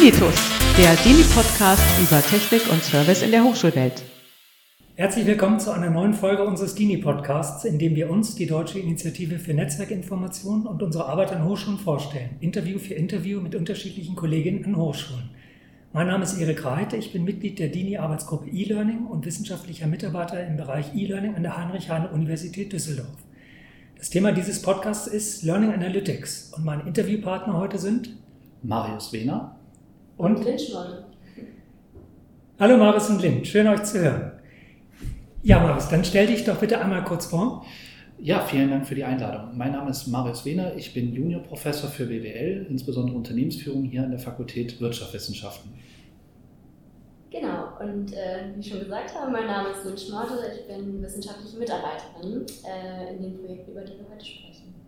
Dinitus, der Dini-Podcast über Technik und Service in der Hochschulwelt. Herzlich willkommen zu einer neuen Folge unseres Dini-Podcasts, in dem wir uns, die Deutsche Initiative für Netzwerkinformation und unsere Arbeit an Hochschulen vorstellen. Interview für Interview mit unterschiedlichen Kolleginnen an Hochschulen. Mein Name ist Erik Reite, ich bin Mitglied der Dini-Arbeitsgruppe E-Learning und wissenschaftlicher Mitarbeiter im Bereich E-Learning an der Heinrich-Heine-Universität Düsseldorf. Das Thema dieses Podcasts ist Learning Analytics und meine Interviewpartner heute sind Marius Wehner und Lindschmann. Hallo Marius und Lind, schön euch zu hören. Ja, Marius, dann stell dich doch bitte einmal kurz vor. Ja, vielen Dank für die Einladung. Mein Name ist Marius Wehner, ich bin Juniorprofessor für BWL, insbesondere Unternehmensführung hier an der Fakultät Wirtschaftswissenschaften. Genau, und äh, wie schon gesagt habe, mein Name ist Lind Schmorte, ich bin wissenschaftliche Mitarbeiterin äh, in den Projekten, über die wir heute sprechen.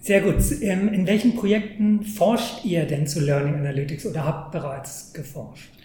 Sehr gut. Ähm, in welchen Projekten forscht ihr denn zu Learning Analytics oder habt bereits geforscht?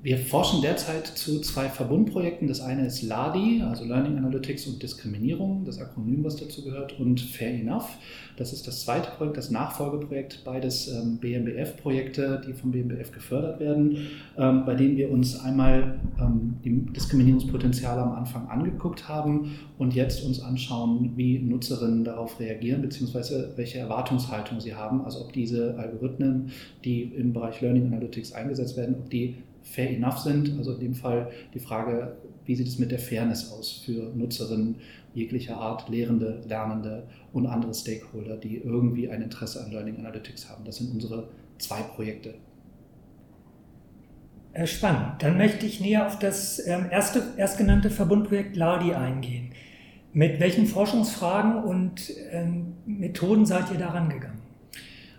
Wir forschen derzeit zu zwei Verbundprojekten. Das eine ist LADI, also Learning Analytics und Diskriminierung, das Akronym, was dazu gehört, und Fair Enough. Das ist das zweite Projekt, das Nachfolgeprojekt, beides ähm, BMBF-Projekte, die vom BMBF gefördert werden, ähm, bei denen wir uns einmal ähm, die Diskriminierungspotenziale am Anfang angeguckt haben und jetzt uns anschauen, wie Nutzerinnen darauf reagieren, beziehungsweise welche Erwartungshaltung sie haben, also ob diese Algorithmen, die im Bereich Learning Analytics eingesetzt werden, ob die fair enough sind. Also in dem Fall die Frage, wie sieht es mit der Fairness aus für Nutzerinnen jeglicher Art, Lehrende, Lernende und andere Stakeholder, die irgendwie ein Interesse an Learning Analytics haben. Das sind unsere zwei Projekte. Äh, spannend. Dann möchte ich näher auf das ähm, erste, erstgenannte Verbundprojekt LADI eingehen. Mit welchen Forschungsfragen und ähm, Methoden seid ihr daran gegangen?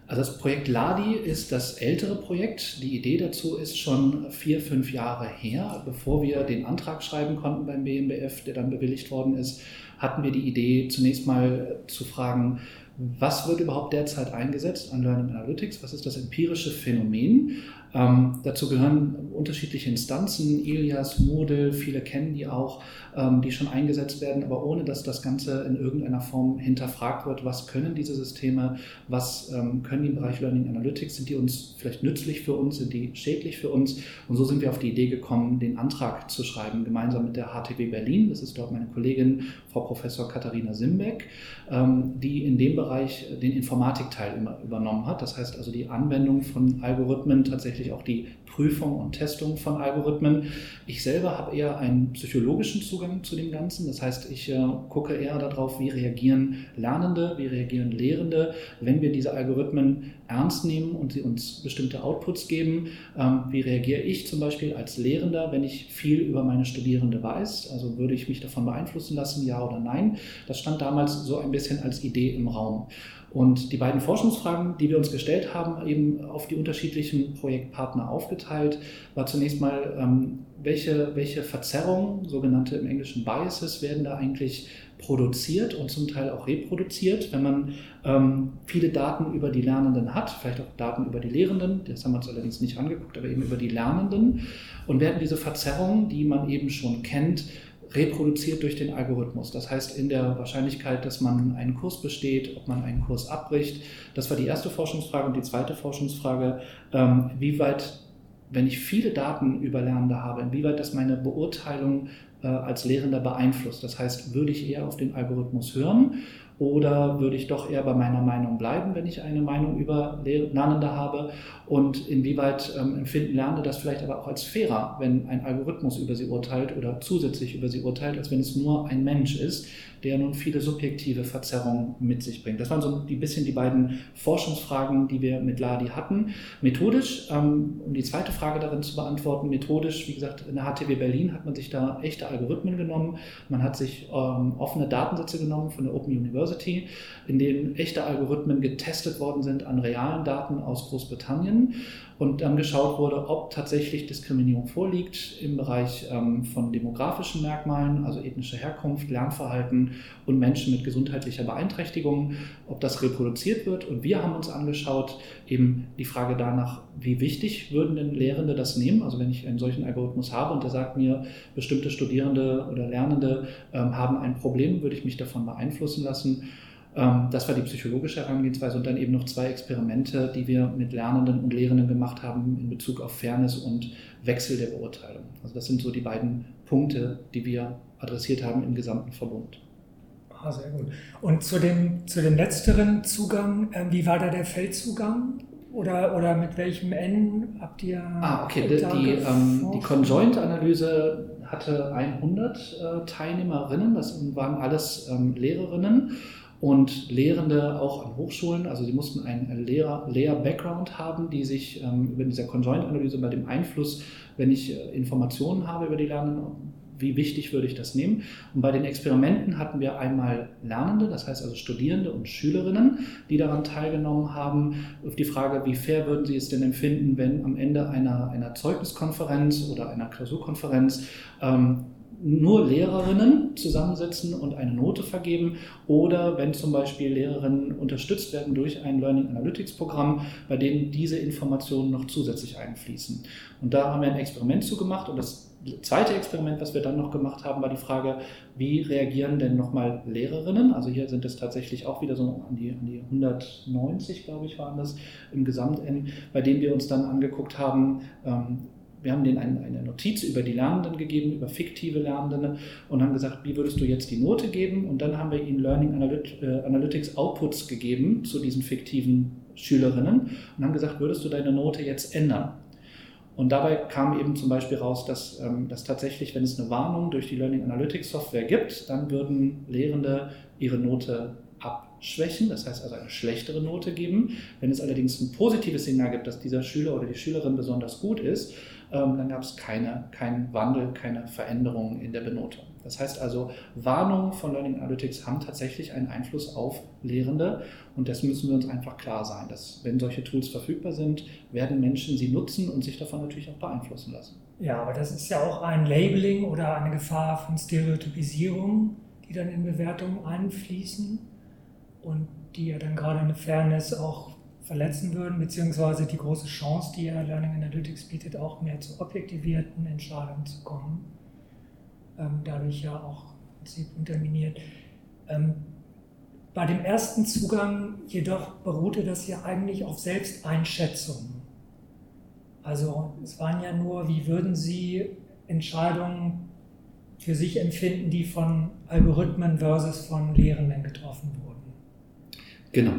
Also das Projekt Ladi ist das ältere Projekt. Die Idee dazu ist schon vier, fünf Jahre her. Bevor wir den Antrag schreiben konnten beim BMBF, der dann bewilligt worden ist, hatten wir die Idee, zunächst mal zu fragen, was wird überhaupt derzeit eingesetzt an Learning Analytics? Was ist das empirische Phänomen? Ähm, dazu gehören unterschiedliche Instanzen, Ilias, Moodle, viele kennen die auch, ähm, die schon eingesetzt werden, aber ohne dass das Ganze in irgendeiner Form hinterfragt wird, was können diese Systeme, was ähm, können die im Bereich Learning Analytics, sind die uns vielleicht nützlich für uns, sind die schädlich für uns? Und so sind wir auf die Idee gekommen, den Antrag zu schreiben, gemeinsam mit der HTW Berlin. Das ist dort meine Kollegin, Frau Professor Katharina Simbeck, ähm, die in dem Bereich den Informatikteil übernommen hat. Das heißt also die Anwendung von Algorithmen tatsächlich tatsächlich auch die Prüfung und Testung von Algorithmen. Ich selber habe eher einen psychologischen Zugang zu dem Ganzen. Das heißt, ich äh, gucke eher darauf, wie reagieren Lernende, wie reagieren Lehrende, wenn wir diese Algorithmen ernst nehmen und sie uns bestimmte Outputs geben. Ähm, wie reagiere ich zum Beispiel als Lehrender, wenn ich viel über meine Studierende weiß? Also würde ich mich davon beeinflussen lassen, ja oder nein? Das stand damals so ein bisschen als Idee im Raum. Und die beiden Forschungsfragen, die wir uns gestellt haben, eben auf die unterschiedlichen Projektpartner aufgeteilt, war zunächst mal, ähm, welche, welche Verzerrungen, sogenannte im Englischen Biases, werden da eigentlich produziert und zum Teil auch reproduziert, wenn man ähm, viele Daten über die Lernenden hat, vielleicht auch Daten über die Lehrenden, das haben wir uns allerdings nicht angeguckt, aber eben über die Lernenden. Und werden diese Verzerrungen, die man eben schon kennt, reproduziert durch den Algorithmus. Das heißt, in der Wahrscheinlichkeit, dass man einen Kurs besteht, ob man einen Kurs abbricht. Das war die erste Forschungsfrage. Und die zweite Forschungsfrage, ähm, wie weit, wenn ich viele Daten über Lernende habe, inwieweit das meine Beurteilung äh, als Lehrender beeinflusst. Das heißt, würde ich eher auf den Algorithmus hören oder würde ich doch eher bei meiner Meinung bleiben, wenn ich eine Meinung über Lernende habe? Und inwieweit ähm, empfinden Lernende das vielleicht aber auch als fairer, wenn ein Algorithmus über sie urteilt oder zusätzlich über sie urteilt, als wenn es nur ein Mensch ist, der nun viele subjektive Verzerrungen mit sich bringt. Das waren so ein bisschen die beiden Forschungsfragen, die wir mit Ladi hatten. Methodisch, ähm, um die zweite Frage darin zu beantworten, methodisch, wie gesagt, in der HTW Berlin hat man sich da echte Algorithmen genommen. Man hat sich ähm, offene Datensätze genommen von der Open University, in denen echte Algorithmen getestet worden sind an realen Daten aus Großbritannien und dann geschaut wurde, ob tatsächlich Diskriminierung vorliegt im Bereich ähm, von demografischen Merkmalen, also ethnische Herkunft, Lernverhalten und Menschen mit gesundheitlicher Beeinträchtigung, ob das reproduziert wird. Und wir haben uns angeschaut, eben die Frage danach, wie wichtig würden denn Lehrende das nehmen? Also wenn ich einen solchen Algorithmus habe und der sagt mir, bestimmte Studierende oder Lernende ähm, haben ein Problem, würde ich mich davon beeinflussen lassen. Ähm, das war die psychologische Herangehensweise und dann eben noch zwei Experimente, die wir mit Lernenden und Lehrenden gemacht haben in Bezug auf Fairness und Wechsel der Beurteilung. Also das sind so die beiden Punkte, die wir adressiert haben im gesamten Verbund. Ah, sehr gut. Und zu dem, zu dem letzteren Zugang, äh, wie war da der Feldzugang? Oder, oder mit welchem N habt ihr. Ah, okay. Die, die, ähm, die Conjoint-Analyse hatte 100 äh, Teilnehmerinnen, das waren alles ähm, Lehrerinnen und Lehrende auch an Hochschulen. Also sie mussten einen Lehrer-Background haben, die sich ähm, über dieser Conjoint-Analyse bei dem Einfluss, wenn ich äh, Informationen habe über die Lernenden, wie wichtig würde ich das nehmen? Und bei den Experimenten hatten wir einmal Lernende, das heißt also Studierende und Schülerinnen, die daran teilgenommen haben, auf die Frage, wie fair würden sie es denn empfinden, wenn am Ende einer, einer Zeugniskonferenz oder einer Klausurkonferenz ähm, nur Lehrerinnen zusammensetzen und eine Note vergeben oder wenn zum Beispiel Lehrerinnen unterstützt werden durch ein Learning Analytics Programm, bei dem diese Informationen noch zusätzlich einfließen. Und da haben wir ein Experiment zu gemacht und das zweite Experiment, was wir dann noch gemacht haben, war die Frage, wie reagieren denn nochmal Lehrerinnen? Also hier sind es tatsächlich auch wieder so an die, an die 190, glaube ich, waren das im Gesamt-N, bei denen wir uns dann angeguckt haben, ähm, wir haben denen eine, eine, Notiz über die Lernenden gegeben, über fiktive Lernende und haben gesagt, wie würdest du jetzt die Note geben? Und dann haben wir ihnen Learning Analyt äh, Analytics Outputs gegeben zu diesen fiktiven Schülerinnen und haben gesagt, würdest du deine Note jetzt ändern? Und dabei kam eben zum Beispiel raus, dass, ähm, dass tatsächlich, wenn es eine Warnung durch die Learning Analytics Software gibt, dann würden Lehrende ihre Note abschwächen, das heißt also eine schlechtere Note geben. Wenn es allerdings ein positives Signal gibt, dass dieser Schüler oder die Schülerin besonders gut ist, dann gab es keine, keinen Wandel, keine Veränderung in der Benotung. Das heißt also, Warnungen von Learning Analytics haben tatsächlich einen Einfluss auf Lehrende und das müssen wir uns einfach klar sein, dass wenn solche Tools verfügbar sind, werden Menschen sie nutzen und sich davon natürlich auch beeinflussen lassen. Ja, aber das ist ja auch ein Labeling oder eine Gefahr von Stereotypisierung, die dann in Bewertungen einfließen und die ja dann gerade eine Fairness auch verletzen würden, beziehungsweise die große Chance, die ja Learning Analytics bietet, auch mehr zu objektivierten Entscheidungen zu kommen, ähm, dadurch ja auch im Prinzip unterminiert. Ähm, bei dem ersten Zugang jedoch beruhte das ja eigentlich auf Selbsteinschätzung. Also es waren ja nur, wie würden Sie Entscheidungen für sich empfinden, die von Algorithmen versus von Lehrenden getroffen wurden. Genau.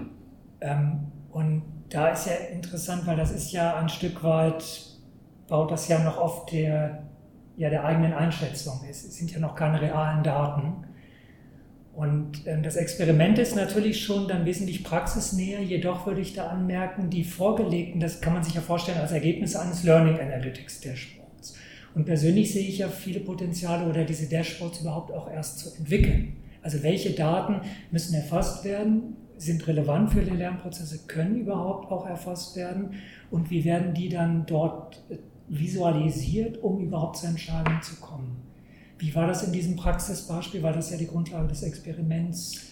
Ähm, und da ist ja interessant, weil das ist ja ein Stück weit, baut das ja noch auf der, ja, der eigenen Einschätzung. Es sind ja noch keine realen Daten. Und ähm, das Experiment ist natürlich schon dann wesentlich praxisnäher, jedoch würde ich da anmerken, die vorgelegten, das kann man sich ja vorstellen als Ergebnis eines Learning Analytics Dashboards. Und persönlich sehe ich ja viele Potenziale oder diese Dashboards überhaupt auch erst zu entwickeln. Also welche Daten müssen erfasst werden? Sind relevant für die Lernprozesse, können überhaupt auch erfasst werden und wie werden die dann dort äh, visualisiert, um überhaupt zur Entscheidung zu kommen. Wie war das in diesem Praxisbeispiel? Weil das ja die Grundlage des Experiments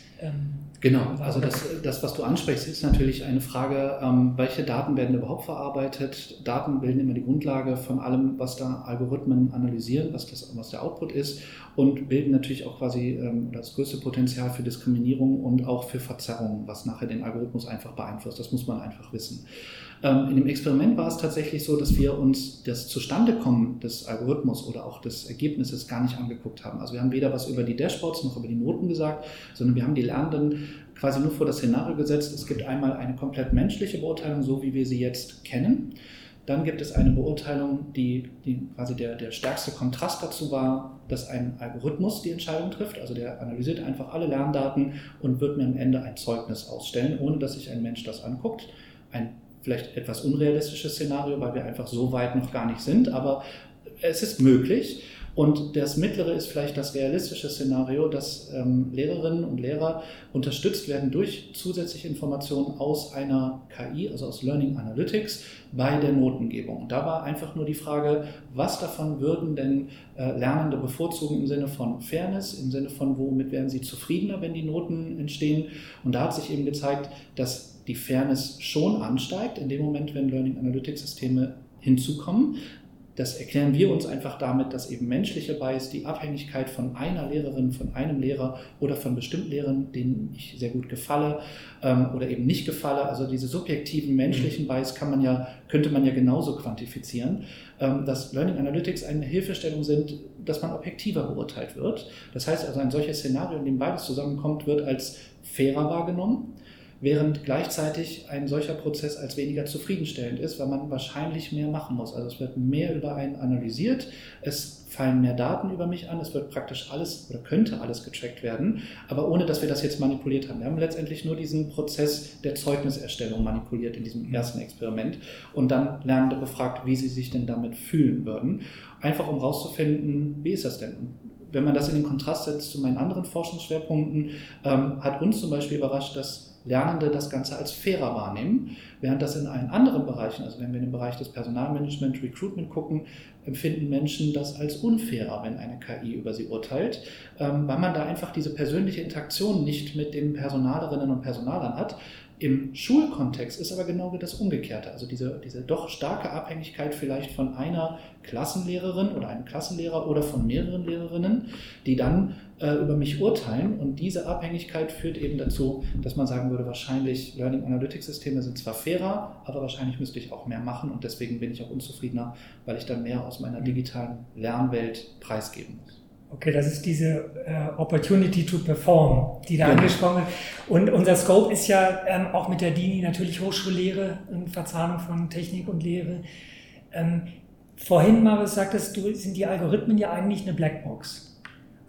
genau, also das, das, was du ansprichst, ist natürlich eine Frage, ähm, welche Daten werden überhaupt verarbeitet. Daten bilden immer die Grundlage von allem, was da Algorithmen analysieren, was, das, was der Output ist und bilden natürlich auch quasi ähm, das größte Potenzial für Diskriminierung und auch für Verzerrung, was nachher den Algorithmus einfach beeinflusst. Das muss man einfach wissen. Ähm, in dem Experiment war es tatsächlich so, dass wir uns das Zustandekommen des Algorithmus oder auch des Ergebnisses gar nicht angeguckt haben. Also wir haben weder was über die Dashboards noch über die Noten gesagt, sondern wir haben die Lernenden quasi nur vor das Szenario gesetzt. Es gibt einmal eine komplett menschliche Beurteilung, so wie wir sie jetzt kennen. Dann gibt es eine Beurteilung, die, die quasi der, der stärkste Kontrast dazu war, dass ein Algorithmus die Entscheidung trifft. Also der analysiert einfach alle Lerndaten und wird mir am Ende ein Zeugnis ausstellen, ohne dass sich ein Mensch das anguckt. Ein vielleicht etwas unrealistisches Szenario, weil wir einfach so weit noch gar nicht sind, aber es ist möglich. Und das mittlere ist vielleicht das realistische Szenario, dass ähm, Lehrerinnen und Lehrer unterstützt werden durch zusätzliche Informationen aus einer KI, also aus Learning Analytics, bei der Notengebung. Da war einfach nur die Frage, was davon würden denn äh, Lernende bevorzugen im Sinne von Fairness, im Sinne von, womit wären sie zufriedener, wenn die Noten entstehen. Und da hat sich eben gezeigt, dass die Fairness schon ansteigt, in dem Moment, wenn Learning Analytics Systeme hinzukommen. Das erklären wir uns einfach damit, dass eben menschliche Bias die Abhängigkeit von einer Lehrerin, von einem Lehrer oder von bestimmten Lehrern, denen ich sehr gut gefalle ähm, oder eben nicht gefalle, also diese subjektiven menschlichen mhm. Bias kann man ja, könnte man ja genauso quantifizieren, ähm, dass Learning Analytics eine Hilfestellung sind, dass man objektiver beurteilt wird. Das heißt also, ein solches Szenario, in dem beides zusammenkommt, wird als fairer wahrgenommen während gleichzeitig ein solcher Prozess als weniger zufriedenstellend ist, weil man wahrscheinlich mehr machen muss. Also es wird mehr über einen analysiert, es fallen mehr Daten über mich an, es wird praktisch alles oder könnte alles getrackt werden, aber ohne dass wir das jetzt manipuliert haben. Wir haben letztendlich nur diesen Prozess der Zeugniserstellung manipuliert in diesem ersten Experiment und dann Lernende befragt, wie sie sich denn damit fühlen würden, einfach um herauszufinden, wie ist das denn? wenn man das in den Kontrast setzt zu meinen anderen Forschungsschwerpunkten, ähm, hat uns zum Beispiel überrascht, dass Lernende das Ganze als fairer wahrnehmen, während das in allen anderen Bereichen, also wenn wir in den Bereich des Personalmanagement, Recruitment gucken, empfinden Menschen das als unfairer, wenn eine KI über sie urteilt, ähm, weil man da einfach diese persönliche Interaktion nicht mit den Personalerinnen und Personalern hat, im Schulkontext ist aber genau das Umgekehrte. Also diese, diese doch starke Abhängigkeit vielleicht von einer Klassenlehrerin oder einem Klassenlehrer oder von mehreren Lehrerinnen, die dann äh, über mich urteilen. Und diese Abhängigkeit führt eben dazu, dass man sagen würde, wahrscheinlich Learning Analytics Systeme sind zwar fairer, aber wahrscheinlich müsste ich auch mehr machen und deswegen bin ich auch unzufriedener, weil ich dann mehr aus meiner digitalen Lernwelt preisgeben muss. Okay, das ist diese äh, Opportunity to Perform, die da genau. angesprochen wird. Und unser Scope ist ja ähm, auch mit der DINI natürlich Hochschullehre und Verzahnung von Technik und Lehre. Ähm, vorhin, Marius, sagtest du, sind die Algorithmen ja eigentlich eine Blackbox.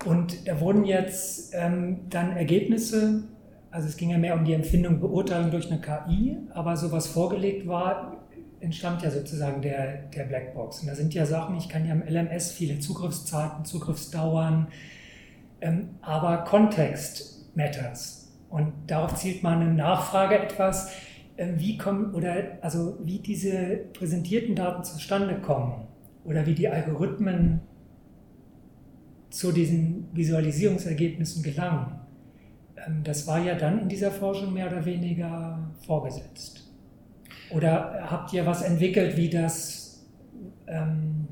Und da wurden jetzt ähm, dann Ergebnisse, also es ging ja mehr um die Empfindung, Beurteilung durch eine KI, aber so was vorgelegt war, entstammt ja sozusagen der, der Blackbox. Und da sind ja Sachen, ich kann ja im LMS viele Zugriffszeiten, Zugriffsdauern, ähm, aber Kontext matters. Und darauf zielt meine Nachfrage etwas, äh, wie kommen oder also wie diese präsentierten Daten zustande kommen oder wie die Algorithmen zu diesen Visualisierungsergebnissen gelangen. Ähm, das war ja dann in dieser Forschung mehr oder weniger vorgesetzt. Oder habt ihr was entwickelt, wie das ähm,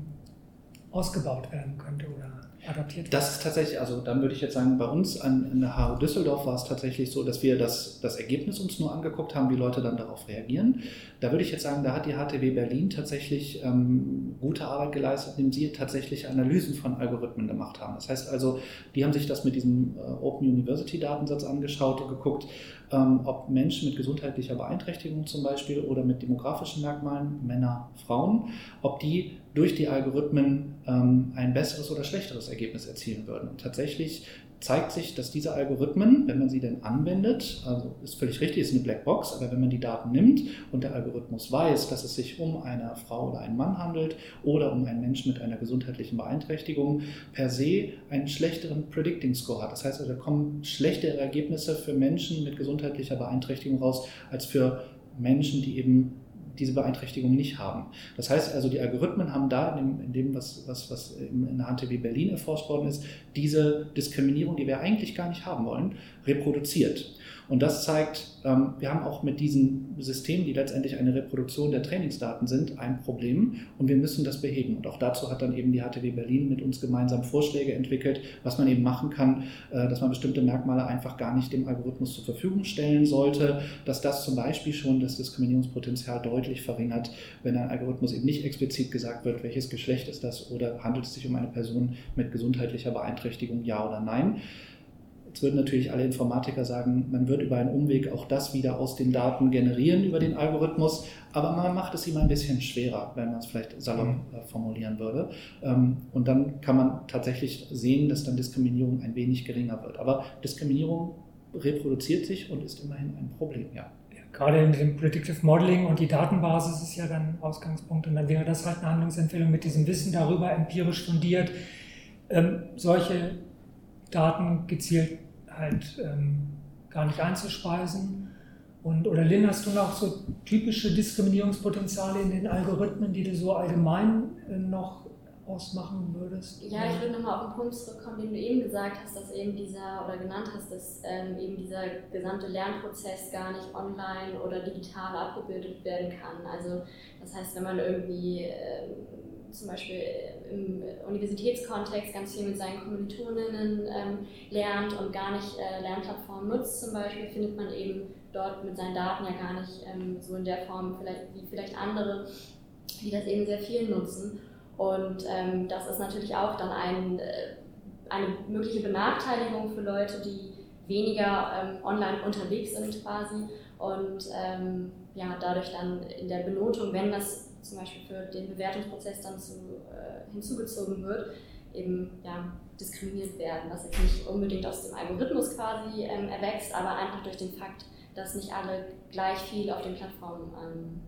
ausgebaut werden könnte oder adaptiert werden? Das ist tatsächlich, also dann würde ich jetzt sagen, bei uns an, an der HU Düsseldorf war es tatsächlich so, dass wir das, das Ergebnis uns nur angeguckt haben, wie Leute dann darauf reagieren. Da würde ich jetzt sagen, da hat die HTW Berlin tatsächlich ähm, gute Arbeit geleistet, indem sie tatsächlich Analysen von Algorithmen gemacht haben. Das heißt also, die haben sich das mit diesem äh, Open University Datensatz angeschaut und geguckt, ähm, ob Menschen mit gesundheitlicher Beeinträchtigung zum Beispiel oder mit demografischen Merkmalen, Männer, Frauen, ob die durch die Algorithmen ähm, ein besseres oder schlechteres Ergebnis erzielen würden. Und tatsächlich zeigt sich, dass diese Algorithmen, wenn man sie denn anwendet, also ist völlig richtig, ist eine Blackbox, aber wenn man die Daten nimmt und der Algorithmus weiß, dass es sich um eine Frau oder einen Mann handelt oder um einen Menschen mit einer gesundheitlichen Beeinträchtigung, per se einen schlechteren Predicting Score hat. Das heißt also, da kommen schlechtere Ergebnisse für Menschen mit gesundheitlicher Beeinträchtigung raus, als für Menschen, die eben diese Beeinträchtigung nicht haben. Das heißt also, die Algorithmen haben da in dem, in dem was, was, was in der HTW Berlin erforscht worden ist, diese Diskriminierung, die wir eigentlich gar nicht haben wollen, reproduziert. Und das zeigt, ähm, wir haben auch mit diesen Systemen, die letztendlich eine Reproduktion der Trainingsdaten sind, ein Problem und wir müssen das beheben. Und auch dazu hat dann eben die HTW Berlin mit uns gemeinsam Vorschläge entwickelt, was man eben machen kann, äh, dass man bestimmte Merkmale einfach gar nicht dem Algorithmus zur Verfügung stellen sollte, dass das zum Beispiel schon das Diskriminierungspotenzial deutlich verringert, wenn ein Algorithmus eben nicht explizit gesagt wird, welches Geschlecht ist das oder handelt es sich um eine Person mit gesundheitlicher Beeinträchtigung, ja oder nein. Jetzt würden natürlich alle Informatiker sagen, man wird über einen Umweg auch das wieder aus den Daten generieren über den Algorithmus, aber man macht es ihm ein bisschen schwerer, wenn man es vielleicht salopp mhm. äh, formulieren würde. Ähm, und dann kann man tatsächlich sehen, dass dann Diskriminierung ein wenig geringer wird. Aber Diskriminierung reproduziert sich und ist immerhin ein Problem, ja. Gerade in dem Predictive Modeling und die Datenbasis ist ja dann Ausgangspunkt und dann wäre das halt eine Handlungsempfehlung mit diesem Wissen darüber empirisch fundiert, ähm, solche Daten gezielt halt ähm, gar nicht einzuspeisen. Und, oder Lynn, hast du noch so typische Diskriminierungspotenziale in den Algorithmen, die du so allgemein äh, noch ausmachen würdest? Ja, ich würde nochmal auf den Punkt zurückkommen, den du eben gesagt hast, dass eben dieser, oder genannt hast, dass ähm, eben dieser gesamte Lernprozess gar nicht online oder digital abgebildet werden kann. Also das heißt, wenn man irgendwie ähm, zum Beispiel im Universitätskontext ganz viel mit seinen Kommilitoninnen ähm, lernt und gar nicht äh, Lernplattformen nutzt zum Beispiel, findet man eben dort mit seinen Daten ja gar nicht ähm, so in der Form vielleicht, wie vielleicht andere, die das eben sehr viel nutzen. Und ähm, das ist natürlich auch dann ein, äh, eine mögliche Benachteiligung für Leute, die weniger ähm, online unterwegs sind quasi und ähm, ja, dadurch dann in der Benotung, wenn das zum Beispiel für den Bewertungsprozess dann zu, äh, hinzugezogen wird, eben ja, diskriminiert werden, was jetzt nicht unbedingt aus dem Algorithmus quasi ähm, erwächst, aber einfach durch den Fakt, dass nicht alle gleich viel auf den Plattformen ähm,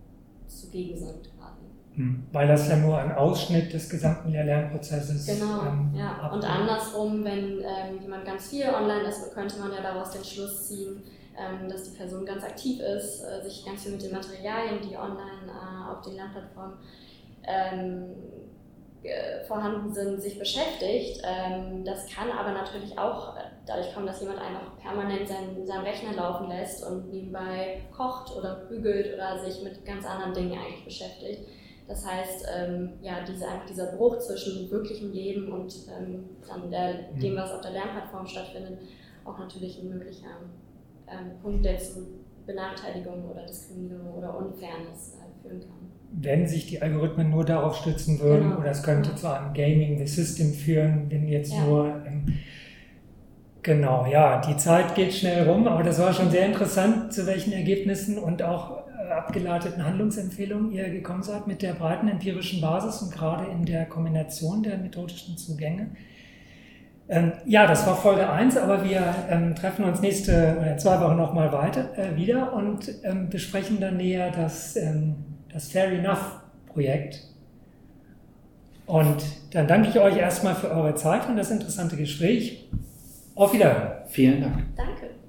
zugegen sind quasi. Hm, weil das ja nur ein Ausschnitt des gesamten Lehr-Lernprozesses ist. Genau, ähm, ja. Und andersrum, wenn ähm, jemand ganz viel online ist, könnte man ja daraus den Schluss ziehen, ähm, dass die Person ganz aktiv ist, äh, sich ganz viel mit den Materialien, die online äh, auf den Lernplattformen ähm, vorhanden sind, sich beschäftigt. Ähm, das kann aber natürlich auch dadurch kommen, dass jemand einfach permanent seinen, seinen Rechner laufen lässt und nebenbei kocht oder bügelt oder sich mit ganz anderen Dingen eigentlich beschäftigt. Das heißt, ähm, ja, diese, einfach dieser Bruch zwischen wirklichem Leben und ähm, dann der, dem, was auf der Lernplattform stattfindet, auch natürlich ein möglicher ähm, Punkt, der zu Benachteiligung oder Diskriminierung oder Unfairness äh, führen kann. Wenn sich die Algorithmen nur darauf stützen würden, Genau. oder es könnte zu einem Gaming the System führen, wenn jetzt Ja. nur. Ähm, genau, ja, die Zeit geht schnell rum, aber das war schon sehr interessant, zu welchen Ergebnissen und auch abgeleiteten Handlungsempfehlungen ihr gekommen seid mit der breiten empirischen Basis und gerade in der Kombination der methodischen Zugänge. Ähm, ja, das war Folge 1, aber wir ähm, treffen uns nächste oder zwei Wochen nochmal weiter äh, wieder und ähm, besprechen dann näher das, ähm, das Fair Enough Projekt. Und dann danke ich euch erstmal für eure Zeit und das interessante Gespräch. Auf Wiederhören. Vielen Dank. Danke.